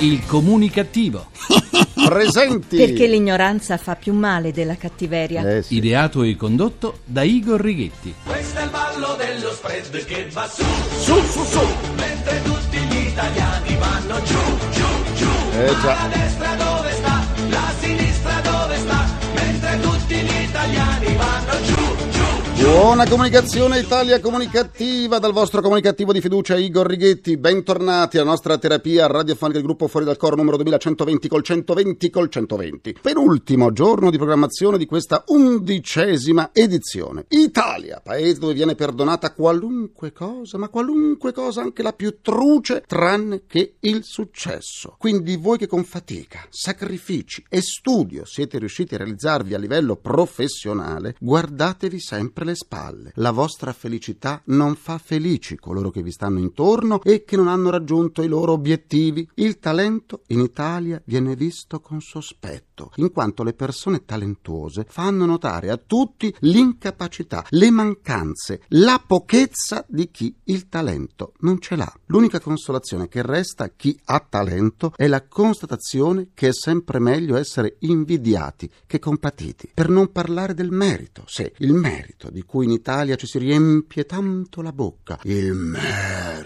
Il comunicativo. Presenti! Perché l'ignoranza fa più male della cattiveria. Eh sì. Ideato e condotto da Igor Righetti. Questo è il ballo dello spread che va su, Su, su, su! mentre tutti gli italiani vanno giù, giù, giù. Eh Ma già. la destra dove sta? La sinistra dove sta? Mentre tutti gli italiani vanno giù. Buona comunicazione Italia comunicativa dal vostro comunicativo di fiducia Igor Righetti. Bentornati alla nostra terapia radiofonica del gruppo Fuori dal Coro numero 2120 col 120 col 120. Penultimo giorno di programmazione di questa undicesima edizione. Italia, paese dove viene perdonata qualunque cosa, ma qualunque cosa, anche la più truce, tranne che il successo. Quindi voi che con fatica, sacrifici e studio siete riusciti a realizzarvi a livello professionale, guardatevi sempre le spalle. La vostra felicità non fa felici coloro che vi stanno intorno e che non hanno raggiunto i loro obiettivi. Il talento in Italia viene visto con sospetto, in quanto le persone talentuose fanno notare a tutti l'incapacità, le mancanze, la pochezza di chi il talento non ce l'ha. L'unica consolazione che resta a chi ha talento è la constatazione che è sempre meglio essere invidiati che compatiti. Per non parlare del merito, sì, il merito di cui in Italia ci si riempie tanto la bocca. Il merito,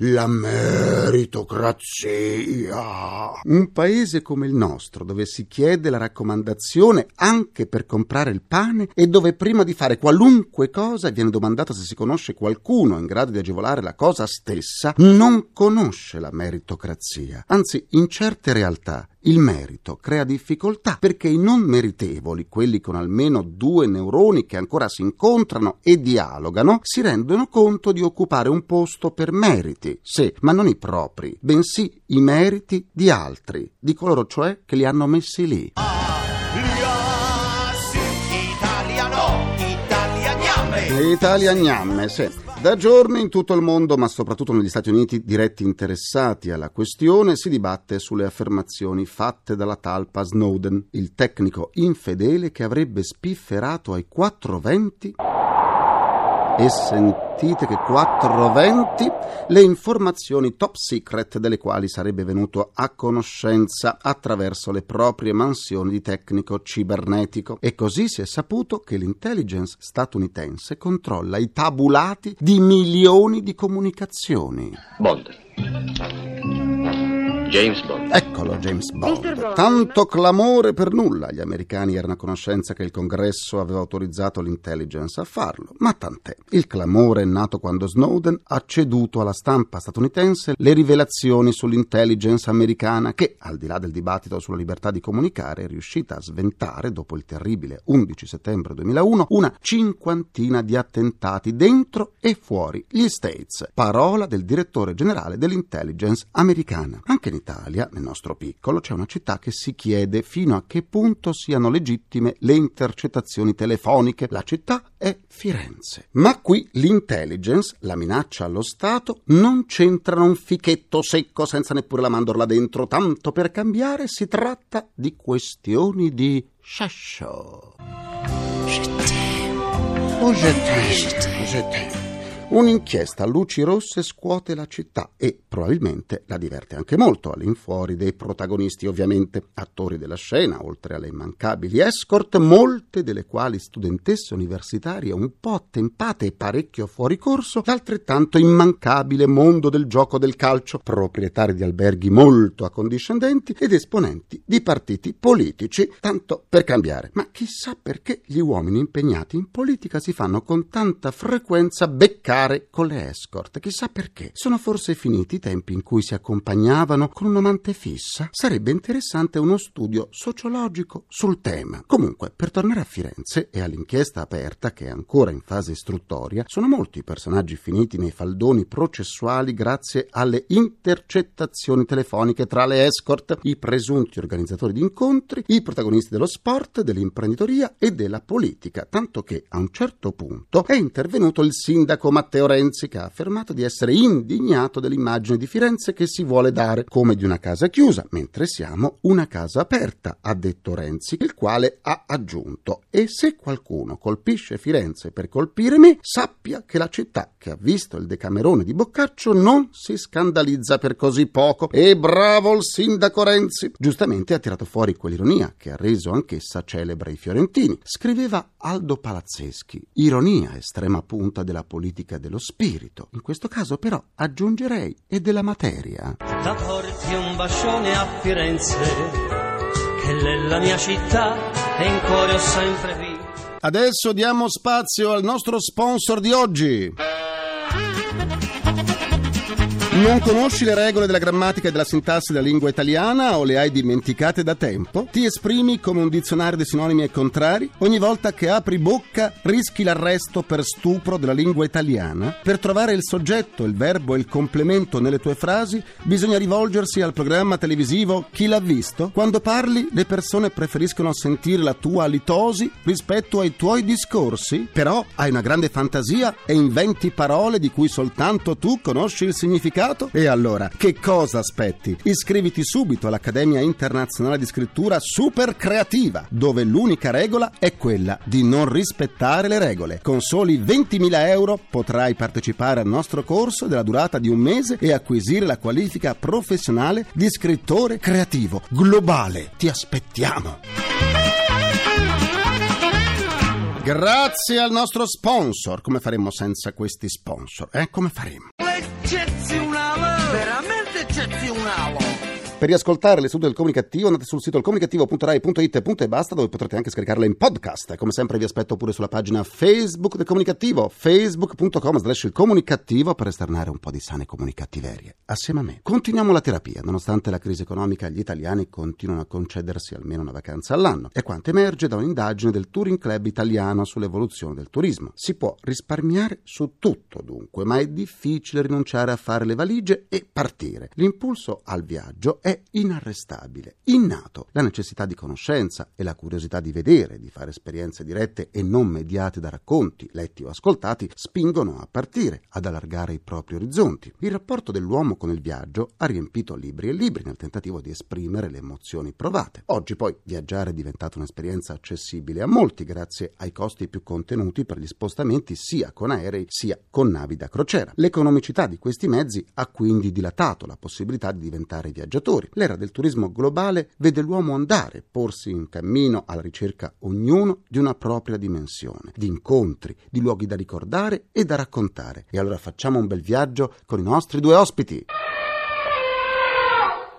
la meritocrazia. Un paese come il nostro, dove si chiede la raccomandazione anche per comprare il pane e dove prima di fare qualunque cosa viene domandato se si conosce qualcuno in grado di agevolare la cosa stessa, non conosce la meritocrazia. Anzi, in certe realtà il merito crea difficoltà perché i non meritevoli, quelli con almeno due neuroni che ancora si incontrano e dialogano, si rendono conto di occupare un posto per meriti, sì, ma non i propri, bensì i meriti di altri, di coloro cioè che li hanno messi lì. Italiano, italianiame. Italia gnamme, sì. Da giorni in tutto il mondo, ma soprattutto negli Stati Uniti, diretti interessati alla questione, si dibatte sulle affermazioni fatte dalla talpa Snowden, il tecnico infedele che avrebbe spifferato ai 420 e sentite che 420 le informazioni top secret delle quali sarebbe venuto a conoscenza attraverso le proprie mansioni di tecnico cibernetico e così si è saputo che l'intelligence statunitense controlla i tabulati di milioni di comunicazioni. Bond. James Bond. Eccolo James Bond. Tanto clamore per nulla. Gli americani erano a conoscenza che il congresso aveva autorizzato l'intelligence a farlo, ma tant'è. Il clamore è nato quando Snowden ha ceduto alla stampa statunitense le rivelazioni sull'intelligence americana che, al di là del dibattito sulla libertà di comunicare, è riuscita a sventare, dopo il terribile 11 settembre 2001, una cinquantina di attentati dentro e fuori gli States. Parola del direttore generale dell'intelligence americana. Anche in Italia, nel nostro piccolo, c'è una città che si chiede fino a che punto siano legittime le intercettazioni telefoniche. La città è Firenze. Ma qui l'intelligence, la minaccia allo Stato, non c'entrano un fichetto secco senza neppure la mandorla dentro. Tanto per cambiare si tratta di questioni di sciascio. Oh, je t'aime, je t'aime. Un'inchiesta a luci rosse scuote la città e probabilmente la diverte anche molto all'infuori dei protagonisti, ovviamente attori della scena, oltre alle immancabili escort, molte delle quali studentesse universitarie un po' attempate e parecchio fuori corso, l'altrettanto immancabile mondo del gioco del calcio, proprietari di alberghi molto accondiscendenti ed esponenti di partiti politici, tanto per cambiare. Ma chissà perché gli uomini impegnati in politica si fanno con tanta frequenza beccare con le escort. Chissà perché. Sono forse finiti i tempi in cui si accompagnavano con un'amante fissa? Sarebbe interessante uno studio sociologico sul tema. Comunque, per tornare a Firenze e all'inchiesta aperta, che è ancora in fase istruttoria, sono molti i personaggi finiti nei faldoni processuali grazie alle intercettazioni telefoniche tra le escort, i presunti organizzatori di incontri, i protagonisti dello sport, dell'imprenditoria e della politica, tanto che a un certo punto è intervenuto il sindaco Matteo Matteo Renzi, che ha affermato di essere indignato dell'immagine di Firenze che si vuole dare come di una casa chiusa, mentre siamo una casa aperta, ha detto Renzi, il quale ha aggiunto e se qualcuno colpisce Firenze per colpire me, sappia che la città che ha visto il Decamerone di Boccaccio non si scandalizza per così poco. E bravo il sindaco Renzi! Giustamente ha tirato fuori quell'ironia che ha reso anch'essa celebre i fiorentini. Scriveva Aldo Palazzeschi, ironia estrema punta della politica dello spirito. In questo caso però aggiungerei e della materia. Da porti un bacione a Firenze, che è la mia città e in cuore ho sempre vivo. Adesso diamo spazio al nostro sponsor di oggi. Non conosci le regole della grammatica e della sintassi della lingua italiana o le hai dimenticate da tempo? Ti esprimi come un dizionario di sinonimi e contrari? Ogni volta che apri bocca rischi l'arresto per stupro della lingua italiana? Per trovare il soggetto, il verbo e il complemento nelle tue frasi bisogna rivolgersi al programma televisivo Chi l'ha visto? Quando parli le persone preferiscono sentire la tua litosi rispetto ai tuoi discorsi? Però hai una grande fantasia e inventi parole di cui soltanto tu conosci il significato? E allora, che cosa aspetti? Iscriviti subito all'Accademia Internazionale di Scrittura Super Creativa, dove l'unica regola è quella di non rispettare le regole. Con soli 20.000 euro potrai partecipare al nostro corso della durata di un mese e acquisire la qualifica professionale di scrittore creativo globale. Ti aspettiamo! Grazie al nostro sponsor. Come faremmo senza questi sponsor? Eh? Come faremmo? Getty un lavoro veramente Per riascoltare le sedute del comunicativo andate sul sito comunicativo.rai.it e basta dove potrete anche scaricarle in podcast. Come sempre vi aspetto pure sulla pagina Facebook del comunicativo, facebook.com slash il comunicativo per esternare un po' di sane comunicattiverie. Assieme a me. Continuiamo la terapia. Nonostante la crisi economica, gli italiani continuano a concedersi almeno una vacanza all'anno. È quanto emerge da un'indagine del Touring Club italiano sull'evoluzione del turismo. Si può risparmiare su tutto dunque, ma è difficile rinunciare a fare le valigie e partire. L'impulso al viaggio è inarrestabile, innato. La necessità di conoscenza e la curiosità di vedere, di fare esperienze dirette e non mediate da racconti, letti o ascoltati, spingono a partire, ad allargare i propri orizzonti. Il rapporto dell'uomo con il viaggio ha riempito libri e libri nel tentativo di esprimere le emozioni provate. Oggi poi viaggiare è diventata un'esperienza accessibile a molti grazie ai costi più contenuti per gli spostamenti sia con aerei sia con navi da crociera. L'economicità di questi mezzi ha quindi dilatato la possibilità di diventare viaggiatori L'era del turismo globale vede l'uomo andare, porsi in cammino alla ricerca ognuno di una propria dimensione, di incontri, di luoghi da ricordare e da raccontare. E allora facciamo un bel viaggio con i nostri due ospiti.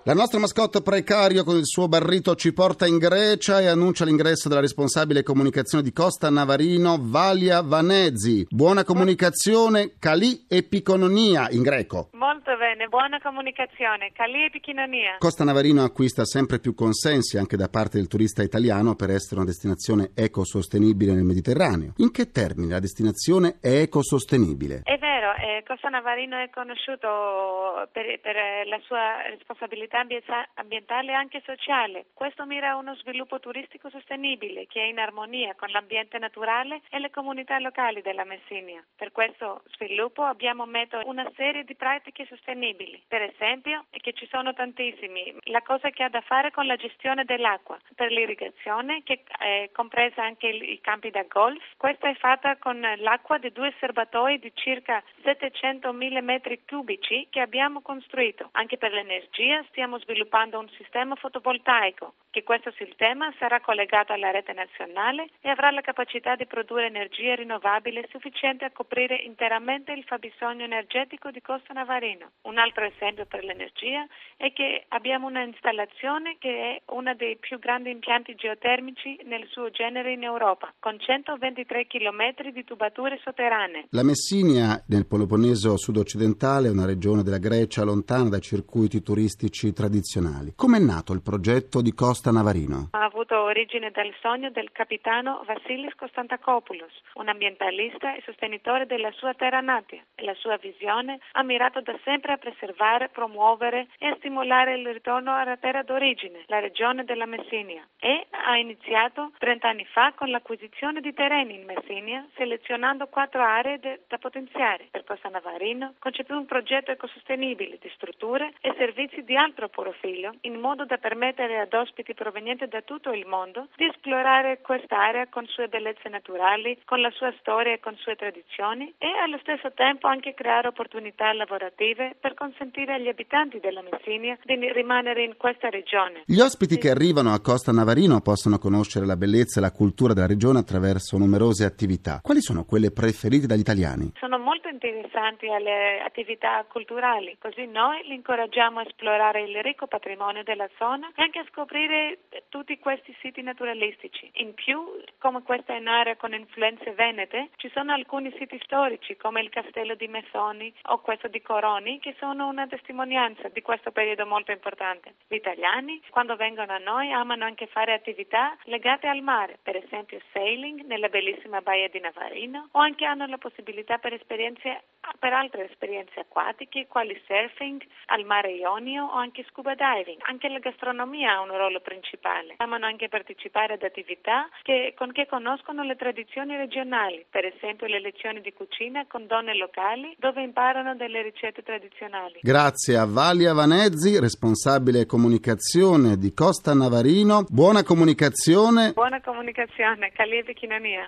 La nostra mascotte precario con il suo barrito ci porta in Grecia e annuncia l'ingresso della responsabile comunicazione di Costa Navarino, Valia Vanezzi. Buona comunicazione, Calì e Picononia in greco. Molto bene, buona comunicazione, Calì e Pichinonia. Costa Navarino acquista sempre più consensi anche da parte del turista italiano per essere una destinazione ecosostenibile nel Mediterraneo. In che termini la destinazione è ecosostenibile? È vero, eh, Costa Navarino è conosciuto per, per la sua responsabilità ambienta- ambientale e anche sociale. Questo mira a uno sviluppo turistico sostenibile che è in armonia con l'ambiente naturale e le comunità locali della Messinia. Per questo sviluppo abbiamo messo una serie di pratiche sostenibili. Per esempio, che ci sono tantissimi. La cosa che ha da fare con la gestione dell'acqua per l'irrigazione, che è compresa anche i campi da golf. Questa è fatta con l'acqua di due serbatoi di circa 700.000 metri cubici che abbiamo costruito. Anche per l'energia stiamo sviluppando un sistema fotovoltaico che questo sistema sarà collegato alla rete nazionale e avrà la capacità di produrre energia rinnovabile sufficiente a coprire interamente il fabbisogno energetico di Costa Navarino. Un altro esempio per l'energia è che abbiamo una installazione che è uno dei più grandi impianti geotermici nel suo genere in Europa, con 123 km di tubature sotterranee. La Messinia, nel Peloponneso sud-occidentale, una regione della Grecia lontana dai circuiti turistici tradizionali. Come è nato il progetto di Costa Navarino? Avuto origine dal sogno del capitano Vassilis Konstantakopoulos, un ambientalista e sostenitore della sua terra natia la sua visione ha mirato da sempre a preservare, promuovere e a stimolare il ritorno alla terra d'origine, la regione della Messinia, e ha iniziato 30 anni fa con l'acquisizione di terreni in Messinia, selezionando quattro aree de- da potenziare. Per Costa Navarino concepì un progetto ecosostenibile di strutture e servizi di alto profilo, in modo da permettere ad ospiti provenienti da tutto il mondo di esplorare quest'area con sue bellezze naturali, con la sua storia e con sue tradizioni e allo stesso tempo anche creare opportunità lavorative per consentire agli abitanti della Messinia di rimanere in questa regione. Gli ospiti che arrivano a Costa Navarino possono conoscere la bellezza e la cultura della regione attraverso numerose attività. Quali sono quelle preferite dagli italiani? Sono molto interessanti alle attività culturali, così noi li incoraggiamo a esplorare il ricco patrimonio della zona e anche a scoprire tutti questi siti naturalistici. In più, come questa è un'area con influenze venete, ci sono alcuni siti storici come il castello di Messoni o questo di Coroni che sono una testimonianza di questo periodo molto importante. Gli italiani, quando vengono a noi, amano anche fare attività legate al mare, per esempio sailing nella bellissima baia di Navarino o anche hanno la possibilità per esperienze per altre esperienze acquatiche quali surfing al mare Ionio o anche scuba diving. Anche la gastronomia ha un ruolo principale. Amano anche partecipare ad attività che, con che conoscono le tradizioni regionali, per esempio le lezioni di cucina con donne locali dove imparano delle ricette tradizionali. Grazie a Valia Vanezzi, responsabile comunicazione di Costa Navarino. Buona comunicazione. Buona comunicazione, Caliebe Chinonia.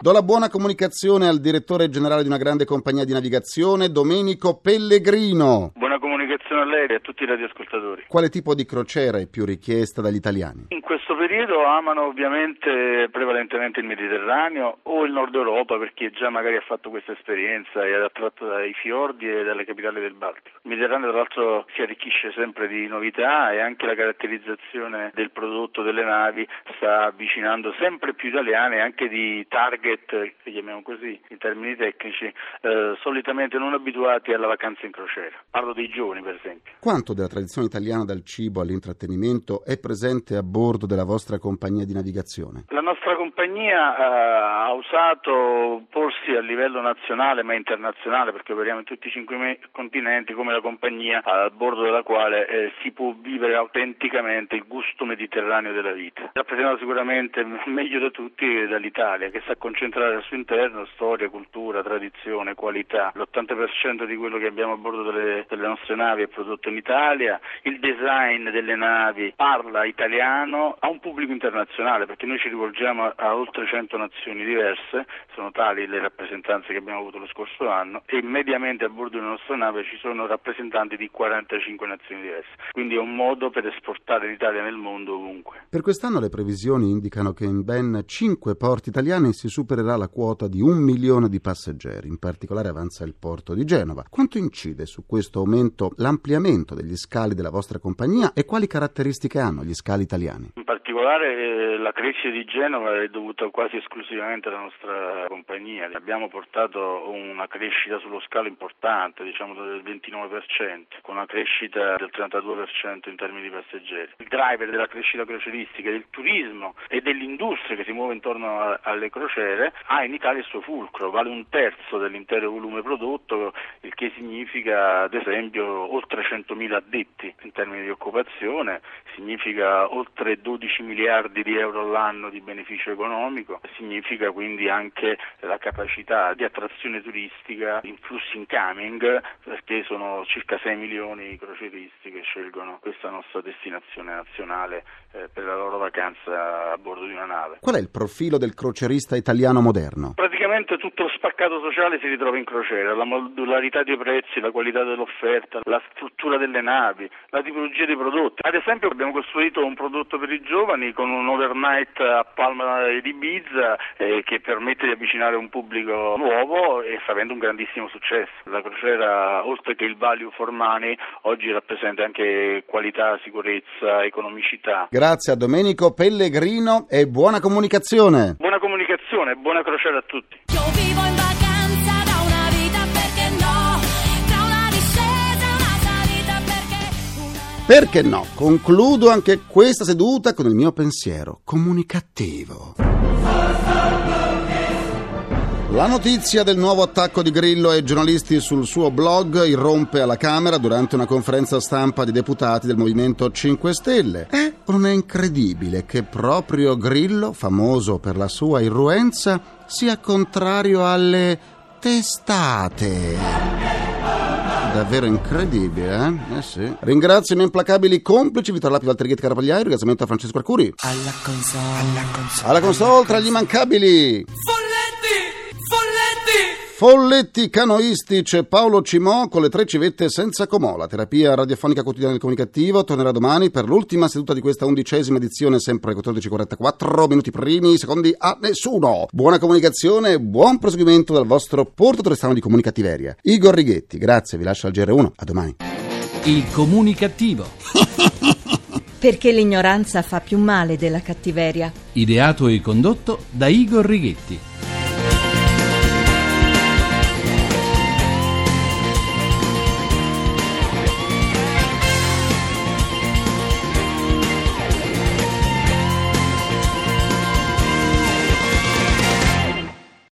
Do la buona comunicazione al direttore generale di una grande compagnia di navigazione, Domenico Pellegrino. Buona comunicazione a lei e a tutti i radioascoltatori. Quale tipo di crociera è più richiesta dagli italiani? In questo periodo amano ovviamente prevalentemente il Mediterraneo o il Nord Europa per chi già magari ha fatto questa esperienza e è attratto dai fiordi e dalle capitali del Baltico. Il Mediterraneo tra l'altro si arricchisce sempre di novità e anche la caratterizzazione del prodotto delle navi sta avvicinando sempre più italiane e anche di target, chiamiamo così in termini tecnici, eh, solitamente non abituati alla vacanza in crociera. Parlo dei giovani per esempio. Quanto della tradizione italiana dal cibo all'intrattenimento è presente a bordo della vostra compagnia di navigazione? La nostra compagnia eh, ha usato porsi a livello nazionale ma internazionale perché operiamo in tutti i cinque me- continenti come la compagnia a bordo della quale eh, si può vivere autenticamente il gusto mediterraneo della vita. Rappresentato sicuramente meglio da tutti dall'Italia che sa concentrare al suo interno storia, cultura, tradizione, qualità. L'80% di quello che abbiamo a bordo delle, delle nostre navi è prodotto in Italia, il design delle navi parla italiano a un pubblico internazionale perché noi ci rivolgiamo a, a oltre 100 nazioni diverse, sono tali le rappresentanze che abbiamo avuto lo scorso anno e mediamente a bordo della nostra nave ci sono rappresentanti di 45 nazioni diverse, quindi è un modo per esportare l'Italia nel mondo ovunque. Per quest'anno le previsioni indicano che in ben 5 porti italiani si supererà la quota di un milione di passeggeri, in particolare avanza il porto di Genova. Quanto incide su questo aumento l'ampliamento degli scali della vostra compagnia e quali caratteristiche hanno gli scali italiani? Particolare eh, la crescita di Genova è dovuta quasi esclusivamente alla nostra compagnia. Abbiamo portato una crescita sullo scalo importante, diciamo del 29%, con una crescita del 32% in termini di passeggeri. Il driver della crescita crocieristica, del turismo e dell'industria che si muove intorno alle crociere ha in Italia il suo fulcro, vale un terzo dell'intero volume prodotto, il che significa ad esempio oltre 100.000 addetti in termini di occupazione, significa oltre 12 miliardi di euro all'anno di beneficio economico, significa quindi anche la capacità di attrazione turistica in flussi incoming perché sono circa 6 milioni i crocieristi che scelgono questa nostra destinazione nazionale eh, per la loro vacanza a bordo di una nave. Qual è il profilo del crocerista italiano moderno? Praticamente tutto lo spaccato sociale si ritrova in crociera, la modularità dei prezzi, la qualità dell'offerta, la struttura delle navi, la tipologia dei prodotti. Ad esempio abbiamo costruito un prodotto per i giovani con un overnight a Palma di Ibiza eh, che permette di avvicinare un pubblico nuovo e sta avendo un grandissimo successo. La crociera, oltre che il value for money, oggi rappresenta anche qualità, sicurezza, economicità. Grazie a Domenico Pellegrino e buona comunicazione. Buona comunicazione, buona crociera a tutti. Perché no? Concludo anche questa seduta con il mio pensiero comunicativo. La notizia del nuovo attacco di Grillo ai giornalisti sul suo blog irrompe alla Camera durante una conferenza stampa di deputati del Movimento 5 Stelle. È o non è incredibile che proprio Grillo, famoso per la sua irruenza, sia contrario alle testate? Davvero incredibile, eh? Eh sì. Ringrazio i miei implacabili complici Vittorio Lapi, Valtrighetti, Carapagliai, ringraziamento a Francesco Arcuri. Alla console. Alla console. Alla console tra gli immancabili. Folletti! Canoisti c'è Paolo Cimò con le tre civette senza comò. La terapia radiofonica quotidiana del comunicativo tornerà domani per l'ultima seduta di questa undicesima edizione, sempre alle 14.44, minuti primi, secondi a nessuno. Buona comunicazione e buon proseguimento dal vostro portatore strano di comunicativeria. Igor Righetti, grazie, vi lascio al GR1. A domani. Il comunicativo. Perché l'ignoranza fa più male della cattiveria. Ideato e condotto da Igor Righetti.